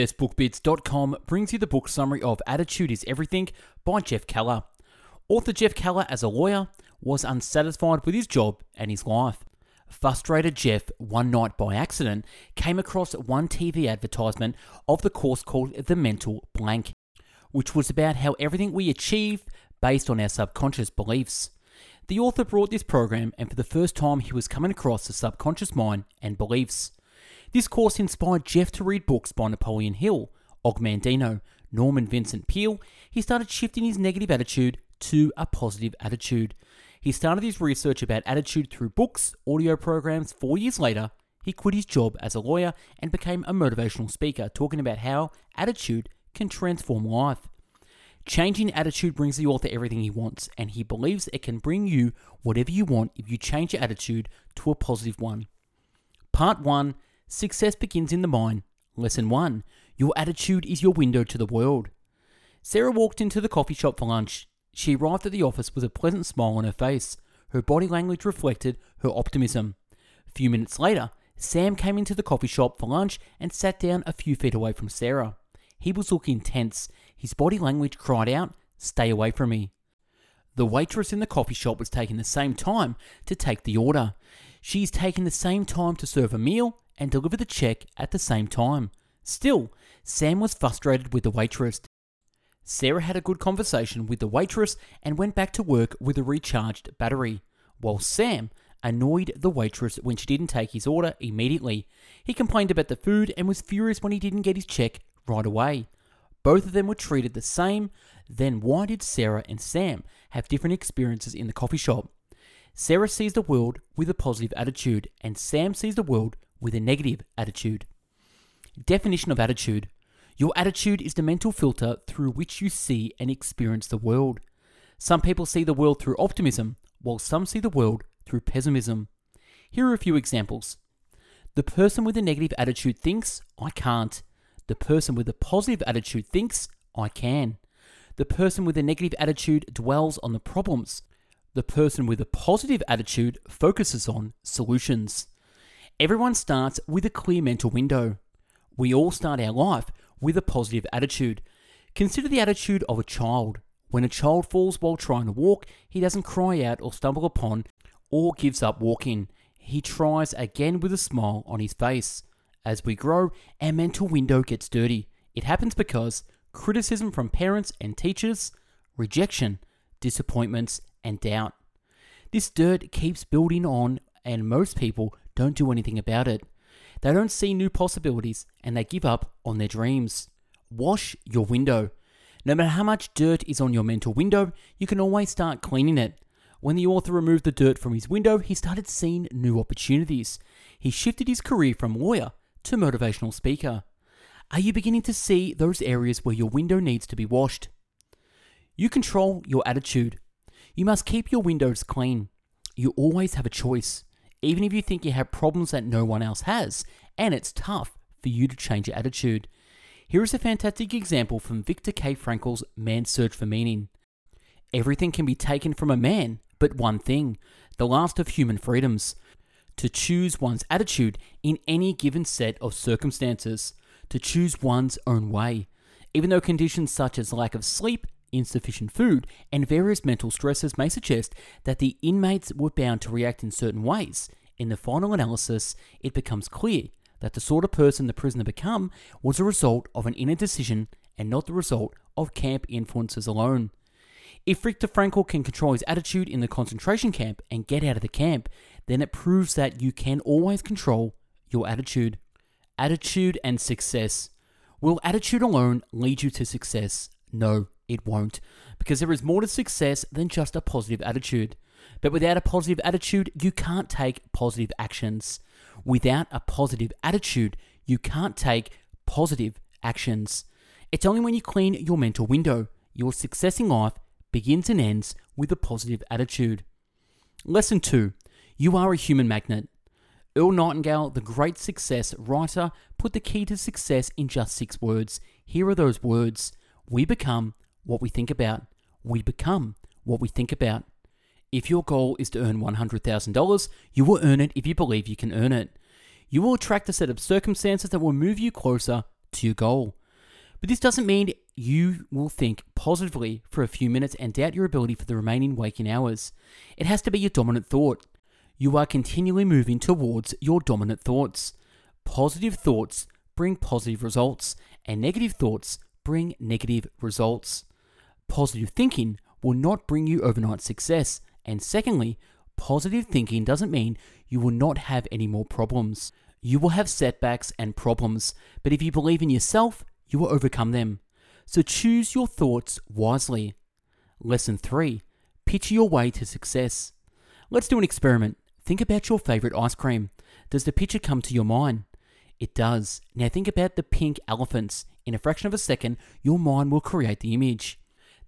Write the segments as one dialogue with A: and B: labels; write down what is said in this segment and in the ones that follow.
A: BestBookBits.com brings you the book summary of Attitude is Everything by Jeff Keller. Author Jeff Keller, as a lawyer, was unsatisfied with his job and his life. Frustrated Jeff, one night by accident, came across one TV advertisement of the course called The Mental Blank, which was about how everything we achieve based on our subconscious beliefs. The author brought this program, and for the first time, he was coming across the subconscious mind and beliefs. This course inspired Jeff to read books by Napoleon Hill, Og Mandino, Norman Vincent Peale. He started shifting his negative attitude to a positive attitude. He started his research about attitude through books, audio programs. Four years later, he quit his job as a lawyer and became a motivational speaker, talking about how attitude can transform life. Changing attitude brings the author everything he wants, and he believes it can bring you whatever you want if you change your attitude to a positive one. Part 1 Success begins in the mind. Lesson 1 Your attitude is your window to the world. Sarah walked into the coffee shop for lunch. She arrived at the office with a pleasant smile on her face. Her body language reflected her optimism. A few minutes later, Sam came into the coffee shop for lunch and sat down a few feet away from Sarah. He was looking tense. His body language cried out, Stay away from me. The waitress in the coffee shop was taking the same time to take the order. She's taking the same time to serve a meal and deliver the check at the same time. Still, Sam was frustrated with the waitress. Sarah had a good conversation with the waitress and went back to work with a recharged battery, while Sam annoyed the waitress when she didn't take his order immediately. He complained about the food and was furious when he didn't get his check right away. Both of them were treated the same, then why did Sarah and Sam have different experiences in the coffee shop? Sarah sees the world with a positive attitude, and Sam sees the world with a negative attitude. Definition of attitude Your attitude is the mental filter through which you see and experience the world. Some people see the world through optimism, while some see the world through pessimism. Here are a few examples. The person with a negative attitude thinks, I can't. The person with a positive attitude thinks, I can. The person with a negative attitude dwells on the problems. The person with a positive attitude focuses on solutions. Everyone starts with a clear mental window. We all start our life with a positive attitude. Consider the attitude of a child. When a child falls while trying to walk, he doesn't cry out or stumble upon or gives up walking. He tries again with a smile on his face. As we grow, our mental window gets dirty. It happens because criticism from parents and teachers, rejection, disappointments, and doubt. This dirt keeps building on, and most people don't do anything about it. They don't see new possibilities and they give up on their dreams. Wash your window. No matter how much dirt is on your mental window, you can always start cleaning it. When the author removed the dirt from his window, he started seeing new opportunities. He shifted his career from lawyer to motivational speaker. Are you beginning to see those areas where your window needs to be washed? You control your attitude. You must keep your windows clean. You always have a choice even if you think you have problems that no one else has, and it's tough for you to change your attitude. Here is a fantastic example from Viktor K. Frankl's Man's Search for Meaning. Everything can be taken from a man, but one thing the last of human freedoms to choose one's attitude in any given set of circumstances, to choose one's own way. Even though conditions such as lack of sleep, insufficient food, and various mental stresses may suggest that the inmates were bound to react in certain ways. In the final analysis, it becomes clear that the sort of person the prisoner became was a result of an inner decision and not the result of camp influences alone. If Viktor Frankl can control his attitude in the concentration camp and get out of the camp, then it proves that you can always control your attitude. Attitude and success. Will attitude alone lead you to success? No, it won't, because there is more to success than just a positive attitude. But without a positive attitude, you can't take positive actions. Without a positive attitude, you can't take positive actions. It's only when you clean your mental window, your success in life begins and ends with a positive attitude. Lesson 2 You are a human magnet. Earl Nightingale, the great success writer, put the key to success in just six words. Here are those words We become what we think about. We become what we think about. If your goal is to earn $100,000, you will earn it if you believe you can earn it. You will attract a set of circumstances that will move you closer to your goal. But this doesn't mean you will think positively for a few minutes and doubt your ability for the remaining waking hours. It has to be your dominant thought. You are continually moving towards your dominant thoughts. Positive thoughts bring positive results, and negative thoughts bring negative results. Positive thinking will not bring you overnight success, and secondly, positive thinking doesn't mean you will not have any more problems. You will have setbacks and problems, but if you believe in yourself, you will overcome them. So choose your thoughts wisely. Lesson 3 Picture your way to success. Let's do an experiment. Think about your favorite ice cream. Does the picture come to your mind? It does. Now think about the pink elephants. In a fraction of a second, your mind will create the image.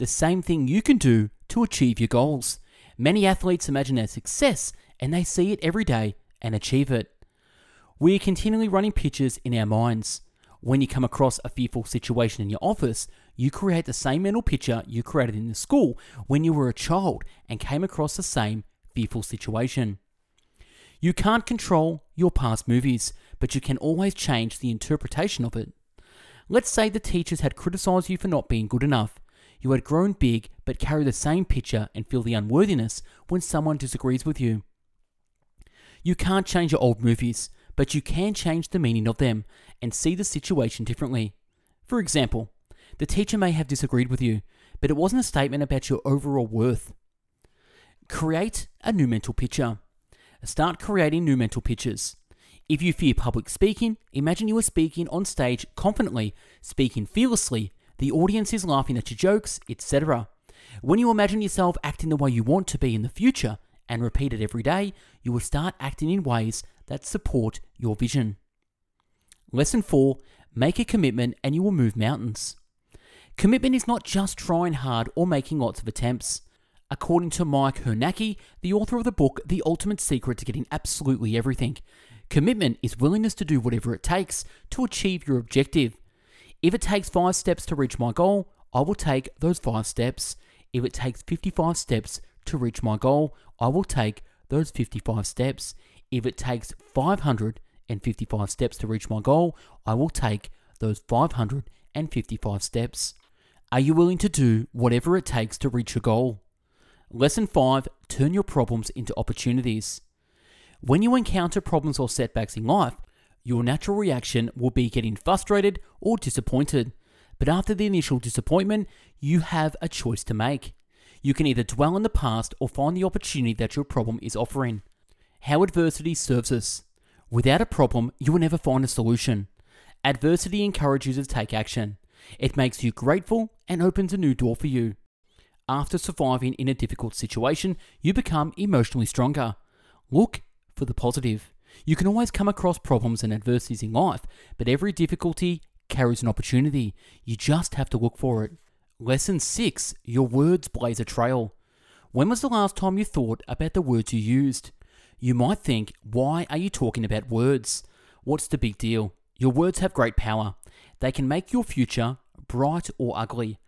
A: The same thing you can do to achieve your goals. Many athletes imagine their success and they see it every day and achieve it. We are continually running pictures in our minds. When you come across a fearful situation in your office, you create the same mental picture you created in the school when you were a child and came across the same fearful situation. You can't control your past movies, but you can always change the interpretation of it. Let's say the teachers had criticized you for not being good enough. You had grown big, but carry the same picture and feel the unworthiness when someone disagrees with you. You can't change your old movies, but you can change the meaning of them and see the situation differently. For example, the teacher may have disagreed with you, but it wasn't a statement about your overall worth. Create a new mental picture. Start creating new mental pictures. If you fear public speaking, imagine you are speaking on stage confidently, speaking fearlessly, the audience is laughing at your jokes, etc. When you imagine yourself acting the way you want to be in the future and repeat it every day, you will start acting in ways that support your vision. Lesson 4 Make a commitment and you will move mountains. Commitment is not just trying hard or making lots of attempts. According to Mike Hernacki, the author of the book The Ultimate Secret to Getting Absolutely Everything, Commitment is willingness to do whatever it takes to achieve your objective. If it takes five steps to reach my goal, I will take those five steps. If it takes 55 steps to reach my goal, I will take those 55 steps. If it takes 555 steps to reach my goal, I will take those 555 steps. Are you willing to do whatever it takes to reach your goal? Lesson 5 Turn your problems into opportunities. When you encounter problems or setbacks in life, your natural reaction will be getting frustrated or disappointed. But after the initial disappointment, you have a choice to make. You can either dwell in the past or find the opportunity that your problem is offering. How adversity serves us. Without a problem, you will never find a solution. Adversity encourages you to take action. It makes you grateful and opens a new door for you. After surviving in a difficult situation, you become emotionally stronger. Look for the positive. You can always come across problems and adversities in life, but every difficulty carries an opportunity. You just have to look for it. Lesson 6 Your words blaze a trail. When was the last time you thought about the words you used? You might think, why are you talking about words? What's the big deal? Your words have great power. They can make your future bright or ugly.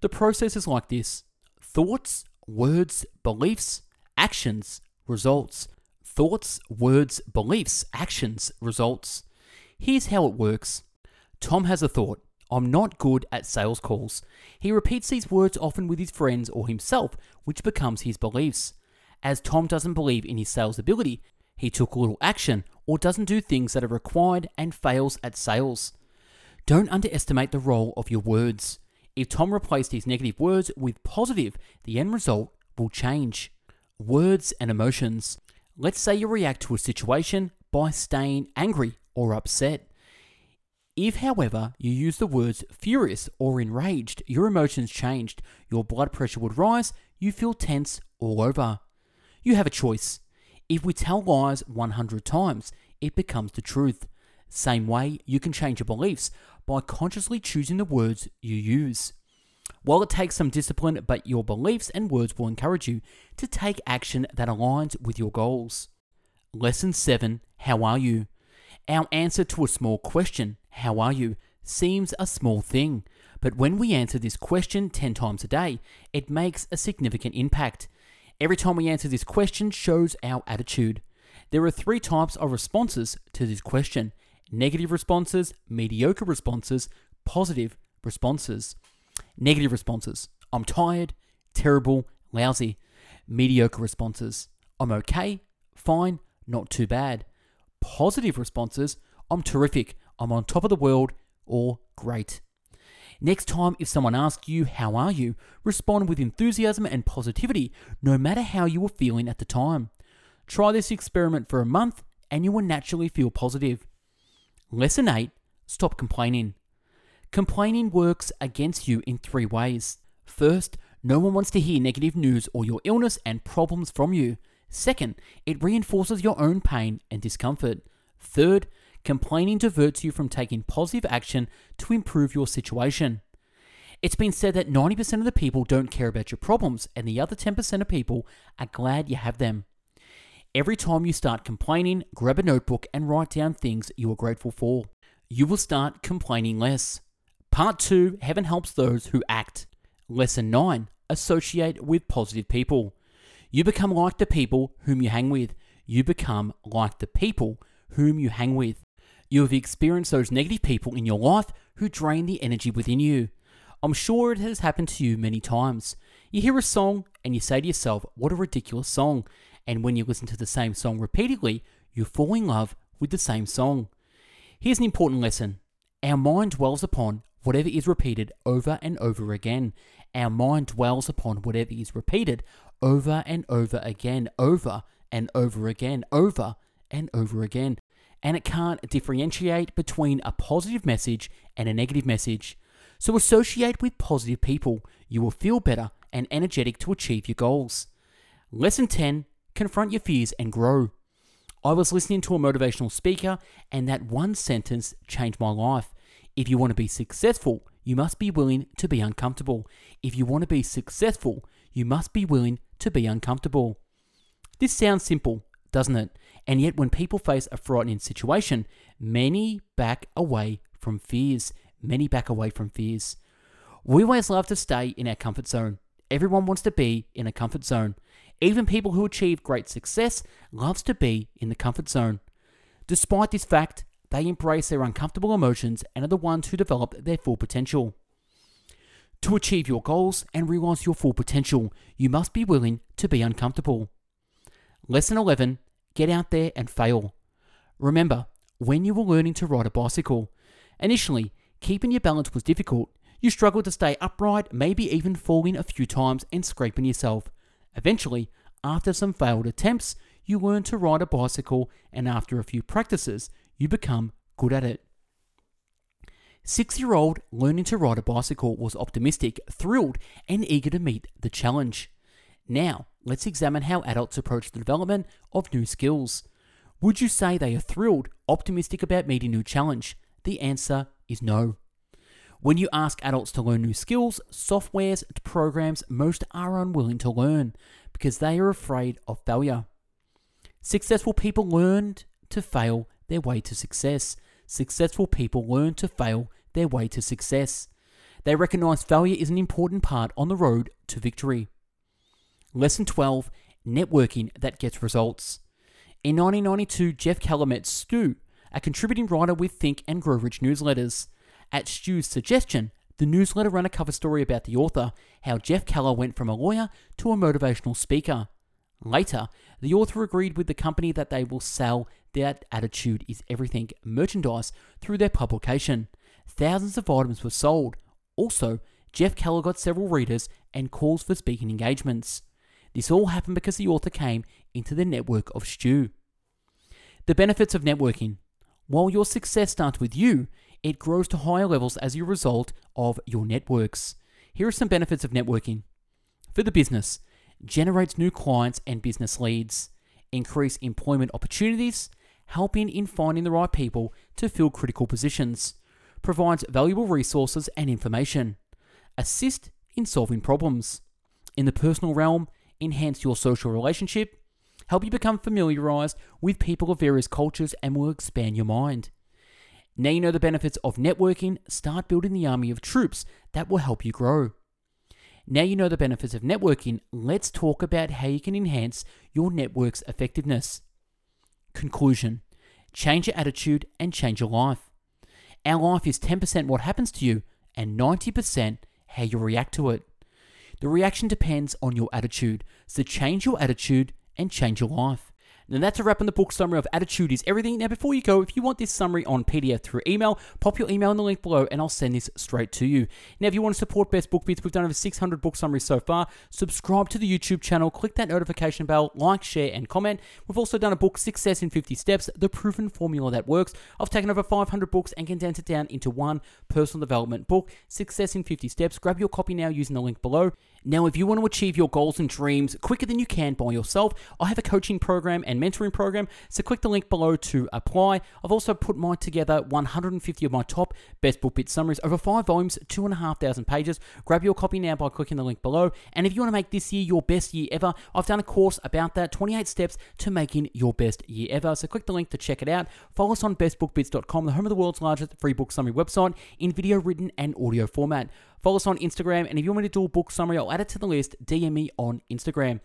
A: The process is like this thoughts, words, beliefs, actions, results thoughts, words, beliefs, actions, results. Here's how it works Tom has a thought. I'm not good at sales calls. He repeats these words often with his friends or himself, which becomes his beliefs. As Tom doesn't believe in his sales ability, he took little action or doesn't do things that are required and fails at sales. Don't underestimate the role of your words. If Tom replaced his negative words with positive, the end result will change. Words and emotions. Let's say you react to a situation by staying angry or upset. If, however, you use the words furious or enraged, your emotions changed, your blood pressure would rise, you feel tense all over. You have a choice. If we tell lies 100 times, it becomes the truth. Same way, you can change your beliefs by consciously choosing the words you use. While it takes some discipline, but your beliefs and words will encourage you to take action that aligns with your goals. Lesson 7 How are you? Our answer to a small question, How are you? seems a small thing, but when we answer this question 10 times a day, it makes a significant impact. Every time we answer this question shows our attitude. There are three types of responses to this question negative responses, mediocre responses, positive responses. Negative responses I'm tired, terrible, lousy. Mediocre responses I'm okay, fine, not too bad. Positive responses I'm terrific, I'm on top of the world, or great. Next time, if someone asks you, How are you? respond with enthusiasm and positivity, no matter how you were feeling at the time. Try this experiment for a month, and you will naturally feel positive. Lesson 8 Stop complaining. Complaining works against you in three ways. First, no one wants to hear negative news or your illness and problems from you. Second, it reinforces your own pain and discomfort. Third, complaining diverts you from taking positive action to improve your situation. It's been said that 90% of the people don't care about your problems, and the other 10% of people are glad you have them. Every time you start complaining, grab a notebook and write down things you are grateful for. You will start complaining less. Part 2 Heaven helps those who act. Lesson 9 Associate with positive people. You become like the people whom you hang with. You become like the people whom you hang with. You have experienced those negative people in your life who drain the energy within you. I'm sure it has happened to you many times. You hear a song and you say to yourself, What a ridiculous song. And when you listen to the same song repeatedly, you fall in love with the same song. Here's an important lesson our mind dwells upon whatever is repeated over and over again. Our mind dwells upon whatever is repeated over and over again, over and over again, over and over again. And it can't differentiate between a positive message and a negative message. So associate with positive people. You will feel better and energetic to achieve your goals. Lesson 10 confront your fears, and grow. I was listening to a motivational speaker, and that one sentence changed my life. If you want to be successful, you must be willing to be uncomfortable. If you want to be successful, you must be willing to be uncomfortable. This sounds simple, doesn't it? And yet, when people face a frightening situation, many back away from fears. Many back away from fears. We always love to stay in our comfort zone. Everyone wants to be in a comfort zone. Even people who achieve great success loves to be in the comfort zone. Despite this fact, they embrace their uncomfortable emotions and are the ones who develop their full potential. To achieve your goals and realize your full potential, you must be willing to be uncomfortable. Lesson 11 Get out there and fail. Remember, when you were learning to ride a bicycle, initially, keeping your balance was difficult. You struggled to stay upright, maybe even falling a few times and scraping yourself. Eventually, after some failed attempts, you learned to ride a bicycle, and after a few practices, you become good at it. Six year old learning to ride a bicycle was optimistic, thrilled, and eager to meet the challenge. Now, let's examine how adults approach the development of new skills. Would you say they are thrilled, optimistic about meeting new challenge? The answer is no. When you ask adults to learn new skills, softwares, programs, most are unwilling to learn because they are afraid of failure. Successful people learned to fail their way to success. Successful people learn to fail their way to success. They recognize failure is an important part on the road to victory. Lesson 12 Networking that gets results. In 1992, Jeff Keller met Stu, a contributing writer with Think and Grow Rich newsletters. At Stu's suggestion, the newsletter ran a cover story about the author, how Jeff Keller went from a lawyer to a motivational speaker. Later, the author agreed with the company that they will sell That Attitude is Everything merchandise through their publication. Thousands of items were sold. Also, Jeff Keller got several readers and calls for speaking engagements. This all happened because the author came into the network of Stu. The benefits of networking. While your success starts with you, it grows to higher levels as a result of your networks. Here are some benefits of networking. For the business, generates new clients and business leads, increase employment opportunities, helping in finding the right people to fill critical positions, provides valuable resources and information, assist in solving problems. In the personal realm, enhance your social relationship, help you become familiarized with people of various cultures and will expand your mind. Now you know the benefits of networking, start building the army of troops that will help you grow. Now you know the benefits of networking, let's talk about how you can enhance your network's effectiveness. Conclusion change your attitude, and change your life. Our life is 10% what happens to you and 90% how you react to it. The reaction depends on your attitude, so change your attitude and change your life. And that's a wrap on the book summary of Attitude is Everything. Now, before you go, if you want this summary on PDF through email, pop your email in the link below and I'll send this straight to you. Now, if you want to support Best Book Bits, we've done over 600 book summaries so far. Subscribe to the YouTube channel, click that notification bell, like, share, and comment. We've also done a book, Success in 50 Steps, the proven formula that works. I've taken over 500 books and condensed it down into one personal development book, Success in 50 Steps. Grab your copy now using the link below. Now, if you want to achieve your goals and dreams quicker than you can by yourself, I have a coaching program and mentoring program, so click the link below to apply. I've also put mine together 150 of my top best book bit summaries over five volumes, two and a half thousand pages. Grab your copy now by clicking the link below. And if you want to make this year your best year ever, I've done a course about that 28 steps to making your best year ever. So click the link to check it out. Follow us on bestbookbits.com, the home of the world's largest free book summary website in video, written, and audio format. Follow us on Instagram, and if you want me to do a book summary, I'll add it to the list. DM me on Instagram.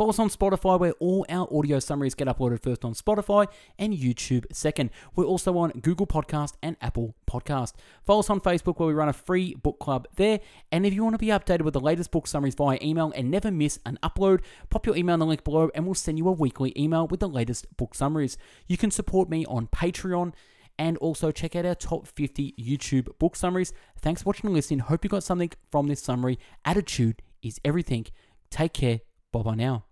A: Follow us on Spotify, where all our audio summaries get uploaded first on Spotify and YouTube second. We're also on Google Podcast and Apple Podcast. Follow us on Facebook, where we run a free book club there. And if you want to be updated with the latest book summaries via email and never miss an upload, pop your email in the link below, and we'll send you a weekly email with the latest book summaries. You can support me on Patreon and also check out our top 50 YouTube book summaries. Thanks for watching and listening. Hope you got something from this summary. Attitude is everything. Take care. Bye bye now.